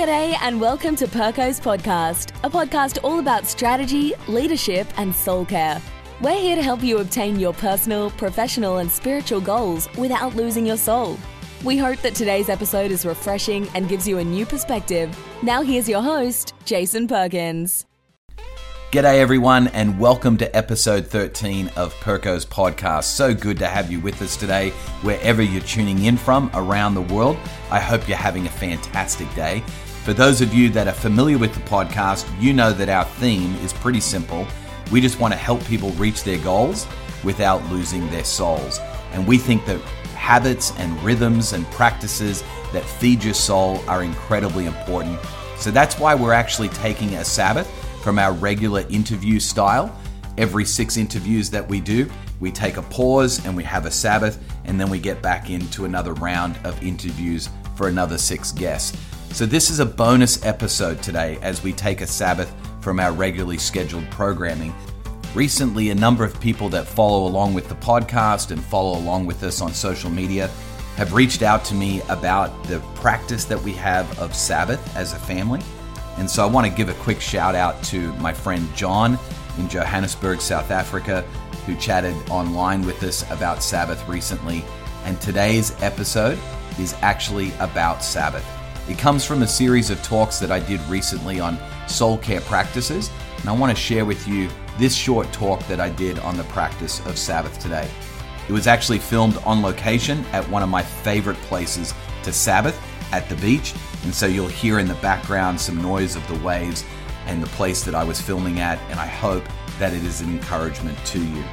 G'day, and welcome to Perko's Podcast, a podcast all about strategy, leadership, and soul care. We're here to help you obtain your personal, professional, and spiritual goals without losing your soul. We hope that today's episode is refreshing and gives you a new perspective. Now, here's your host, Jason Perkins. G'day, everyone, and welcome to episode 13 of Perko's podcast. So good to have you with us today, wherever you're tuning in from around the world. I hope you're having a fantastic day. For those of you that are familiar with the podcast, you know that our theme is pretty simple. We just want to help people reach their goals without losing their souls. And we think that habits and rhythms and practices that feed your soul are incredibly important. So that's why we're actually taking a Sabbath from our regular interview style. Every six interviews that we do, we take a pause and we have a Sabbath, and then we get back into another round of interviews for another six guests. So, this is a bonus episode today as we take a Sabbath from our regularly scheduled programming. Recently, a number of people that follow along with the podcast and follow along with us on social media have reached out to me about the practice that we have of Sabbath as a family. And so I want to give a quick shout out to my friend John in Johannesburg, South Africa, who chatted online with us about Sabbath recently. And today's episode is actually about Sabbath. It comes from a series of talks that I did recently on soul care practices. And I want to share with you this short talk that I did on the practice of Sabbath today. It was actually filmed on location at one of my favorite places to Sabbath at the beach. And so you'll hear in the background some noise of the waves and the place that I was filming at. And I hope that it is an encouragement to you.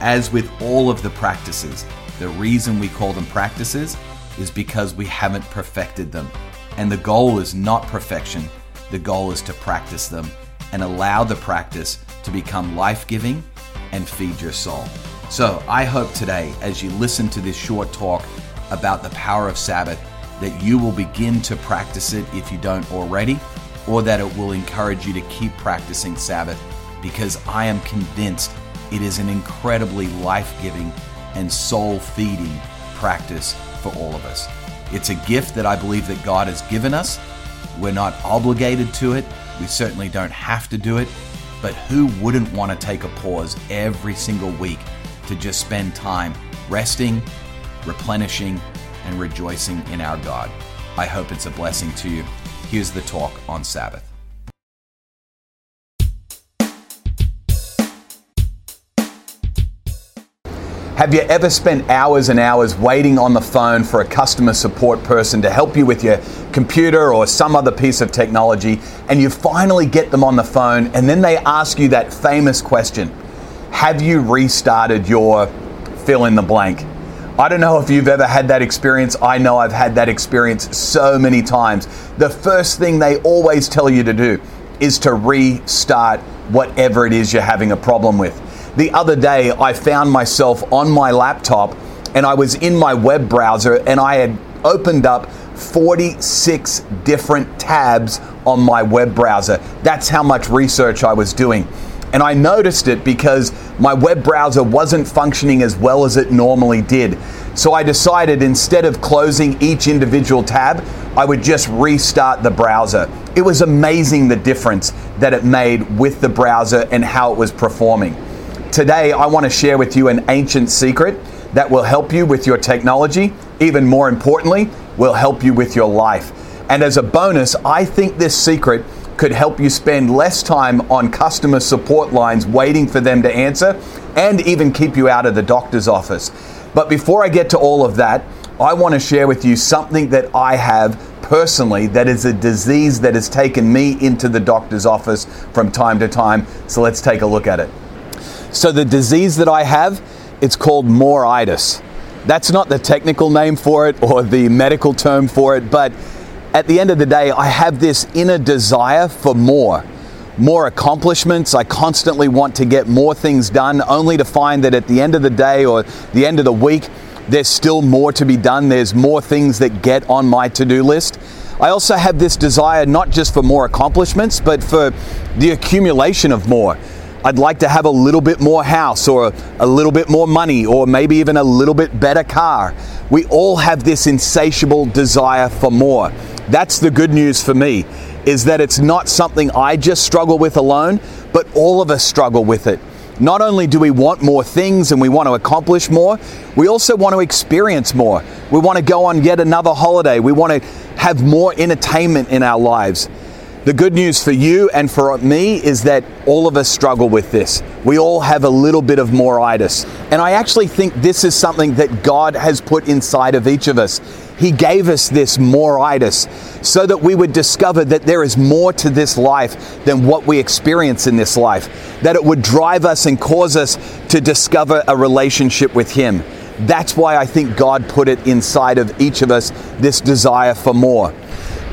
As with all of the practices, the reason we call them practices is because we haven't perfected them. And the goal is not perfection, the goal is to practice them and allow the practice to become life giving and feed your soul. So I hope today, as you listen to this short talk about the power of Sabbath, that you will begin to practice it if you don't already, or that it will encourage you to keep practicing Sabbath because I am convinced it is an incredibly life giving and soul feeding practice for all of us. It's a gift that I believe that God has given us. We're not obligated to it, we certainly don't have to do it, but who wouldn't want to take a pause every single week to just spend time resting, replenishing, and rejoicing in our God. I hope it's a blessing to you. Here's the talk on Sabbath. Have you ever spent hours and hours waiting on the phone for a customer support person to help you with your computer or some other piece of technology, and you finally get them on the phone, and then they ask you that famous question Have you restarted your fill in the blank? I don't know if you've ever had that experience. I know I've had that experience so many times. The first thing they always tell you to do is to restart whatever it is you're having a problem with. The other day, I found myself on my laptop and I was in my web browser and I had opened up 46 different tabs on my web browser. That's how much research I was doing. And I noticed it because my web browser wasn't functioning as well as it normally did. So I decided instead of closing each individual tab, I would just restart the browser. It was amazing the difference that it made with the browser and how it was performing. Today, I want to share with you an ancient secret that will help you with your technology. Even more importantly, will help you with your life. And as a bonus, I think this secret could help you spend less time on customer support lines waiting for them to answer and even keep you out of the doctor's office. But before I get to all of that, I want to share with you something that I have personally that is a disease that has taken me into the doctor's office from time to time. So let's take a look at it. So the disease that I have, it's called moreitis. That's not the technical name for it or the medical term for it, but at the end of the day, I have this inner desire for more. More accomplishments. I constantly want to get more things done, only to find that at the end of the day or the end of the week, there's still more to be done. There's more things that get on my to do list. I also have this desire not just for more accomplishments, but for the accumulation of more. I'd like to have a little bit more house or a little bit more money or maybe even a little bit better car. We all have this insatiable desire for more. That's the good news for me, is that it's not something I just struggle with alone, but all of us struggle with it. Not only do we want more things and we want to accomplish more, we also want to experience more. We want to go on yet another holiday. We want to have more entertainment in our lives. The good news for you and for me is that all of us struggle with this. We all have a little bit of moreitis. And I actually think this is something that God has put inside of each of us. He gave us this moreitis so that we would discover that there is more to this life than what we experience in this life, that it would drive us and cause us to discover a relationship with Him. That's why I think God put it inside of each of us this desire for more.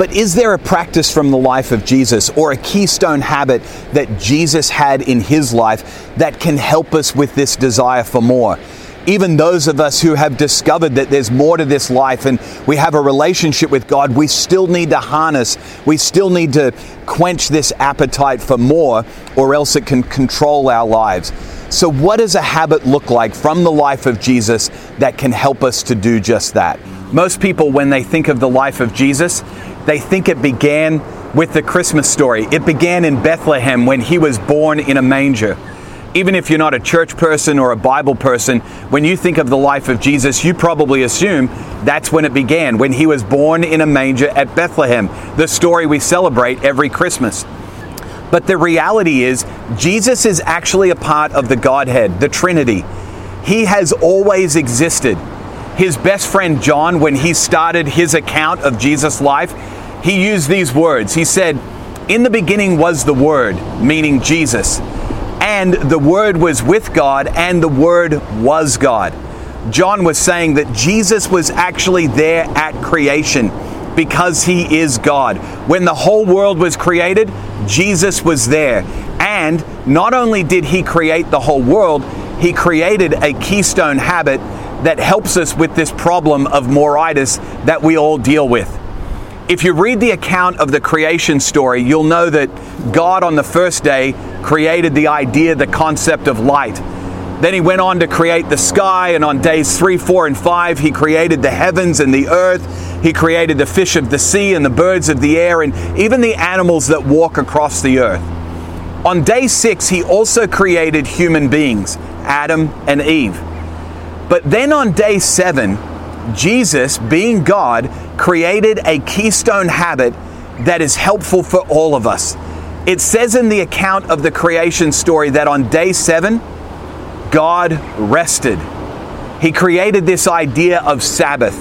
But is there a practice from the life of Jesus or a keystone habit that Jesus had in his life that can help us with this desire for more? Even those of us who have discovered that there's more to this life and we have a relationship with God, we still need to harness, we still need to quench this appetite for more, or else it can control our lives. So, what does a habit look like from the life of Jesus that can help us to do just that? Most people, when they think of the life of Jesus, they think it began with the Christmas story. It began in Bethlehem when he was born in a manger. Even if you're not a church person or a Bible person, when you think of the life of Jesus, you probably assume that's when it began, when he was born in a manger at Bethlehem, the story we celebrate every Christmas. But the reality is, Jesus is actually a part of the Godhead, the Trinity. He has always existed his best friend John, when he started his account of Jesus' life, he used these words. He said, In the beginning was the Word, meaning Jesus, and the Word was with God, and the Word was God. John was saying that Jesus was actually there at creation because he is God. When the whole world was created, Jesus was there. And not only did he create the whole world, he created a keystone habit that helps us with this problem of moreitis that we all deal with. If you read the account of the creation story, you'll know that God on the first day created the idea, the concept of light. Then he went on to create the sky, and on days three, four, and five, he created the heavens and the earth. He created the fish of the sea and the birds of the air, and even the animals that walk across the earth. On day six, he also created human beings, Adam and Eve. But then on day seven, Jesus, being God, created a keystone habit that is helpful for all of us. It says in the account of the creation story that on day seven, God rested. He created this idea of Sabbath,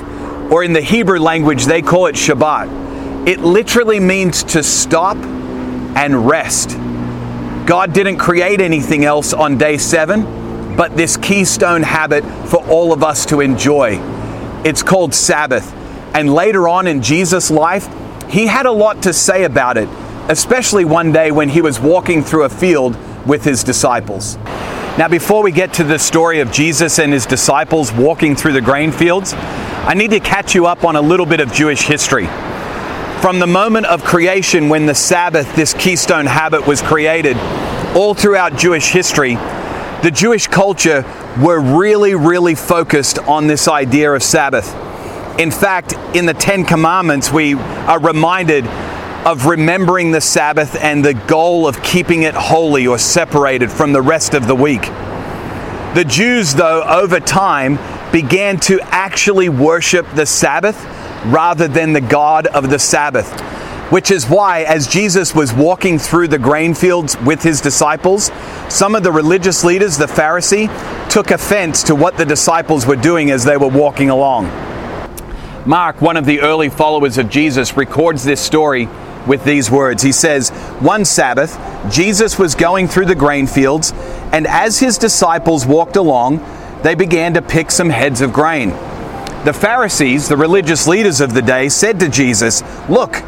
or in the Hebrew language, they call it Shabbat. It literally means to stop and rest. God didn't create anything else on day seven but this keystone habit for all of us to enjoy. It's called Sabbath. And later on in Jesus' life, he had a lot to say about it, especially one day when he was walking through a field with his disciples. Now, before we get to the story of Jesus and his disciples walking through the grain fields, I need to catch you up on a little bit of Jewish history. From the moment of creation when the Sabbath, this keystone habit, was created, all throughout Jewish history, the Jewish culture were really, really focused on this idea of Sabbath. In fact, in the Ten Commandments, we are reminded of remembering the Sabbath and the goal of keeping it holy or separated from the rest of the week. The Jews, though, over time began to actually worship the Sabbath rather than the God of the Sabbath which is why, as Jesus was walking through the grain fields with his disciples, some of the religious leaders, the Pharisee, took offense to what the disciples were doing as they were walking along. Mark, one of the early followers of Jesus, records this story with these words. He says, One Sabbath, Jesus was going through the grain fields, and as his disciples walked along, they began to pick some heads of grain. The Pharisees, the religious leaders of the day, said to Jesus, Look,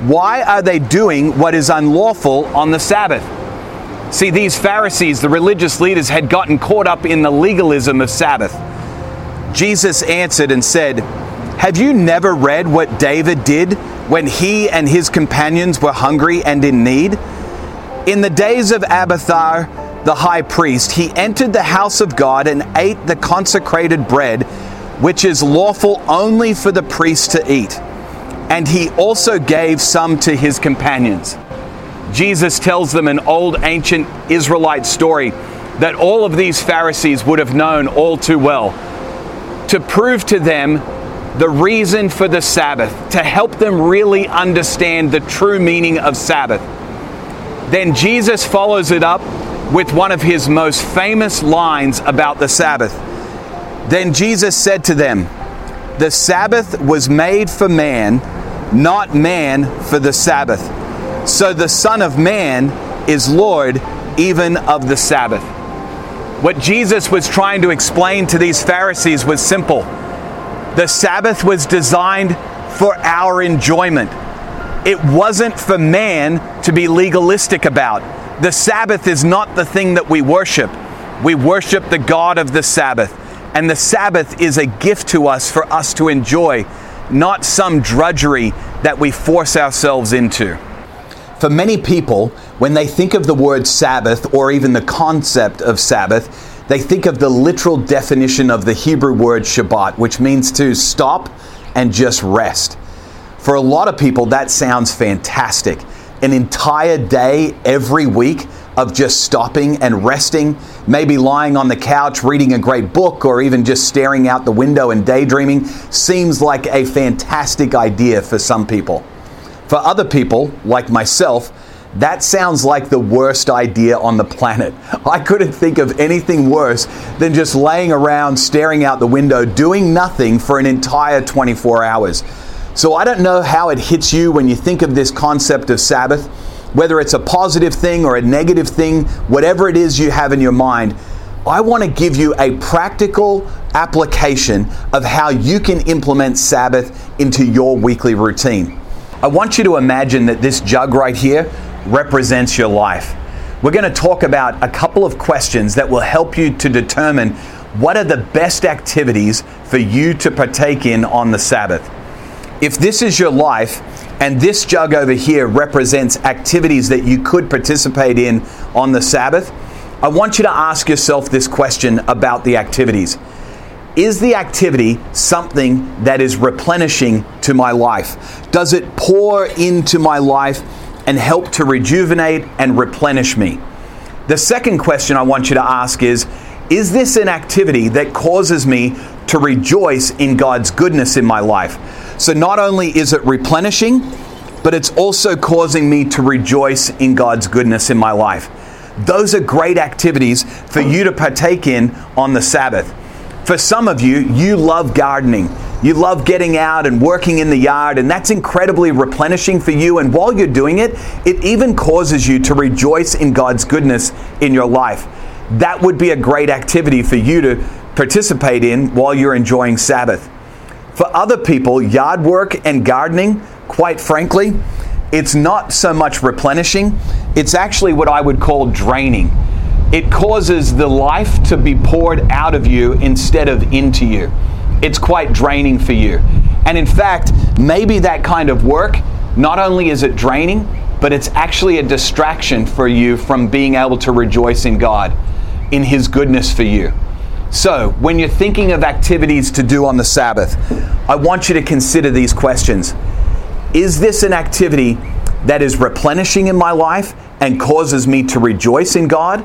why are they doing what is unlawful on the Sabbath? See, these Pharisees, the religious leaders, had gotten caught up in the legalism of Sabbath. Jesus answered and said, Have you never read what David did when he and his companions were hungry and in need? In the days of Abiathar, the high priest, he entered the house of God and ate the consecrated bread, which is lawful only for the priest to eat. And he also gave some to his companions. Jesus tells them an old ancient Israelite story that all of these Pharisees would have known all too well to prove to them the reason for the Sabbath, to help them really understand the true meaning of Sabbath. Then Jesus follows it up with one of his most famous lines about the Sabbath. Then Jesus said to them, The Sabbath was made for man, not man for the Sabbath. So the Son of Man is Lord even of the Sabbath. What Jesus was trying to explain to these Pharisees was simple. The Sabbath was designed for our enjoyment. It wasn't for man to be legalistic about. The Sabbath is not the thing that we worship. We worship the God of the Sabbath. And the Sabbath is a gift to us for us to enjoy, not some drudgery that we force ourselves into. For many people, when they think of the word Sabbath or even the concept of Sabbath, they think of the literal definition of the Hebrew word Shabbat, which means to stop and just rest. For a lot of people, that sounds fantastic. An entire day every week of just stopping and resting, maybe lying on the couch reading a great book or even just staring out the window and daydreaming, seems like a fantastic idea for some people. For other people, like myself, that sounds like the worst idea on the planet. I couldn't think of anything worse than just laying around staring out the window doing nothing for an entire 24 hours. So I don't know how it hits you when you think of this concept of Sabbath, whether it's a positive thing or a negative thing, whatever it is you have in your mind. I want to give you a practical application of how you can implement Sabbath into your weekly routine. I want you to imagine that this jug right here represents your life. We're going to talk about a couple of questions that will help you to determine what are the best activities for you to partake in on the Sabbath. If this is your life and this jug over here represents activities that you could participate in on the Sabbath, I want you to ask yourself this question about the activities. Is the activity something that is replenishing to my life? Does it pour into my life and help to rejuvenate and replenish me? The second question I want you to ask is Is this an activity that causes me to rejoice in God's goodness in my life? So not only is it replenishing, but it's also causing me to rejoice in God's goodness in my life. Those are great activities for you to partake in on the Sabbath. For some of you, you love gardening. You love getting out and working in the yard, and that's incredibly replenishing for you. And while you're doing it, it even causes you to rejoice in God's goodness in your life. That would be a great activity for you to participate in while you're enjoying Sabbath. For other people, yard work and gardening, quite frankly, it's not so much replenishing, it's actually what I would call draining it causes the life to be poured out of you instead of into you. It's quite draining for you. And in fact, maybe that kind of work, not only is it draining, but it's actually a distraction for you from being able to rejoice in God, in His goodness for you. So, when you're thinking of activities to do on the Sabbath, I want you to consider these questions. Is this an activity that is replenishing in my life and causes me to rejoice in God?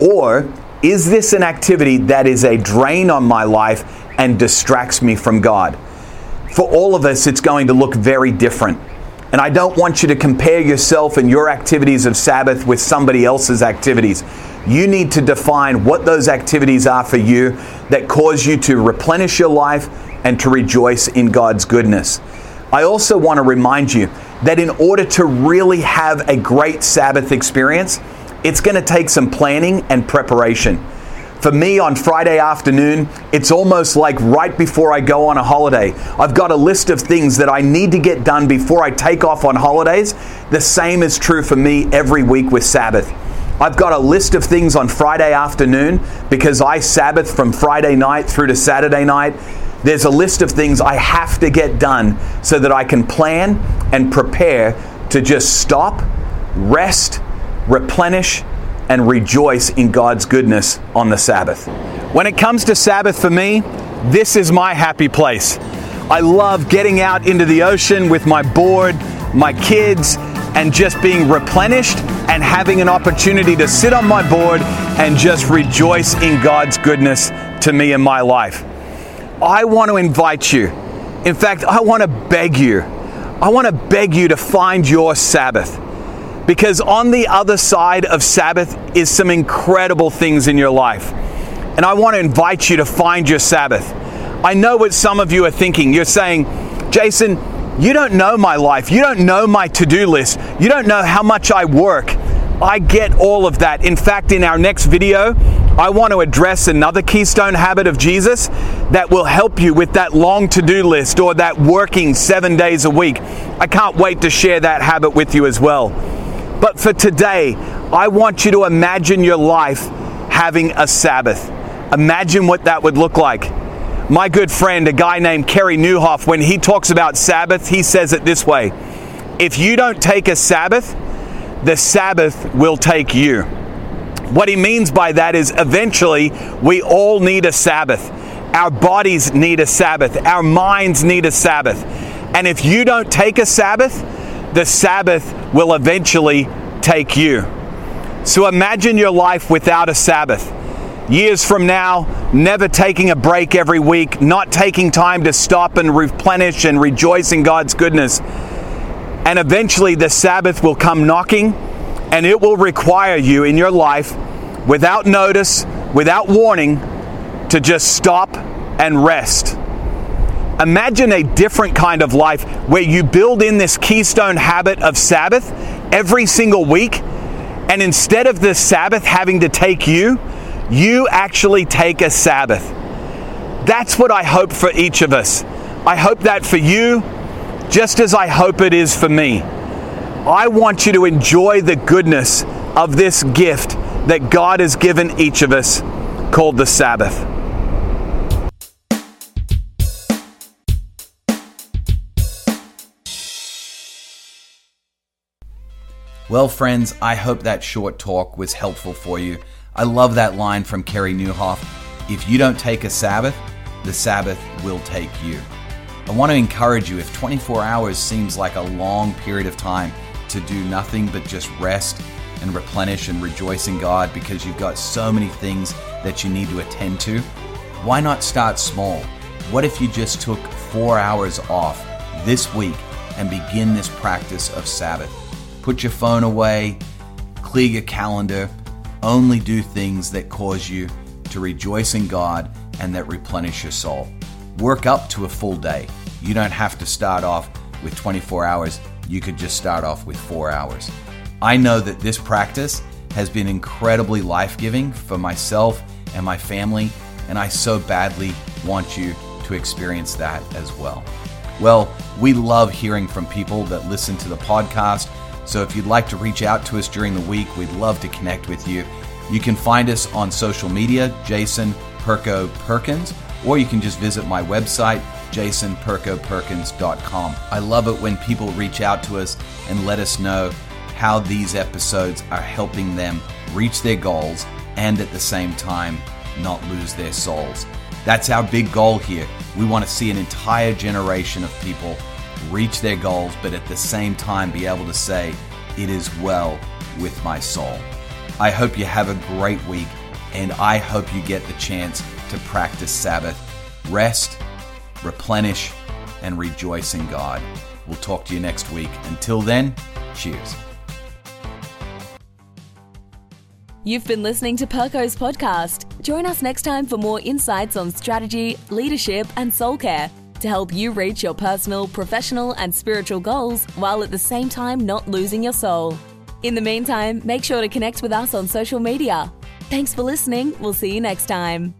Or is this an activity that is a drain on my life and distracts me from God? For all of us, it's going to look very different. And I don't want you to compare yourself and your activities of Sabbath with somebody else's activities. You need to define what those activities are for you that cause you to replenish your life and to rejoice in God's goodness. I also want to remind you that in order to really have a great Sabbath experience, it's going to take some planning and preparation. For me on Friday afternoon, it's almost like right before I go on a holiday. I've got a list of things that I need to get done before I take off on holidays. The same is true for me every week with Sabbath. I've got a list of things on Friday afternoon because I Sabbath from Friday night through to Saturday night. There's a list of things I have to get done so that I can plan and prepare to just stop, rest, replenish, and rejoice in God's goodness on the Sabbath. When it comes to Sabbath for me, this is my happy place. I love getting out into the ocean with my board, my kids, and just being replenished and having an opportunity to sit on my board and just rejoice in God's goodness to me in my life. I want to invite you. In fact, I want to beg you. I want to beg you to find your Sabbath. Because on the other side of Sabbath is some incredible things in your life. And I want to invite you to find your Sabbath. I know what some of you are thinking. You're saying, Jason, you don't know my life. You don't know my to do list. You don't know how much I work. I get all of that. In fact, in our next video, I want to address another keystone habit of Jesus that will help you with that long to do list or that working seven days a week. I can't wait to share that habit with you as well. But for today, I want you to imagine your life having a Sabbath. Imagine what that would look like. My good friend, a guy named Carey Nieuwhof, when he talks about Sabbath, he says it this way If you don't take a Sabbath, the Sabbath will take you. What he means by that is eventually we all need a Sabbath. Our bodies need a Sabbath. Our minds need a Sabbath. And if you don't take a Sabbath, the Sabbath will eventually take you. So imagine your life without a Sabbath. Years from now, never taking a break every week, not taking time to stop and replenish and rejoice in God's goodness. And eventually the Sabbath will come knocking and it will require you in your life, without notice, without warning, to just stop and rest. Imagine a different kind of life where you build in this keystone habit of Sabbath every single week, and instead of the Sabbath having to take you, you actually take a Sabbath. That's what I hope for each of us. I hope that for you, just as I hope it is for me. I want you to enjoy the goodness of this gift that God has given each of us called the Sabbath. Well, friends, I hope that short talk was helpful for you. I love that line from Carey Nieuwhof If you don't take a Sabbath, the Sabbath will take you. I want to encourage you if 24 hours seems like a long period of time, to do nothing but just rest and replenish and rejoice in God because you've got so many things that you need to attend to, why not start small? What if you just took four hours off this week and begin this practice of Sabbath? Put your phone away, clear your calendar, only do things that cause you to rejoice in God and that replenish your soul. Work up to a full day. You don't have to start off with 24 hours you could just start off with four hours. I know that this practice has been incredibly life giving for myself and my family, and I so badly want you to experience that as well. Well, we love hearing from people that listen to the podcast. So if you'd like to reach out to us during the week, we'd love to connect with you. You can find us on social media, Jason Perko Perkins, or you can just visit my website, jasonperkoperkins.com. I love it when people reach out to us and let us know how these episodes are helping them reach their goals and at the same time not lose their souls. That's our big goal here. We want to see an entire generation of people reach their goals, but at the same time be able to say, It is well with my soul. I hope you have a great week, and I hope you get the chance to practice Sabbath. Rest replenish, and rejoice in God. We'll talk to you next week. Until then, cheers. You've been listening to Perko's podcast. Join us next time for more insights on strategy, leadership, and soul care to help you reach your personal, professional, and spiritual goals while at the same time not losing your soul. In the meantime, make sure to connect with us on social media. Thanks for listening. We'll see you next time.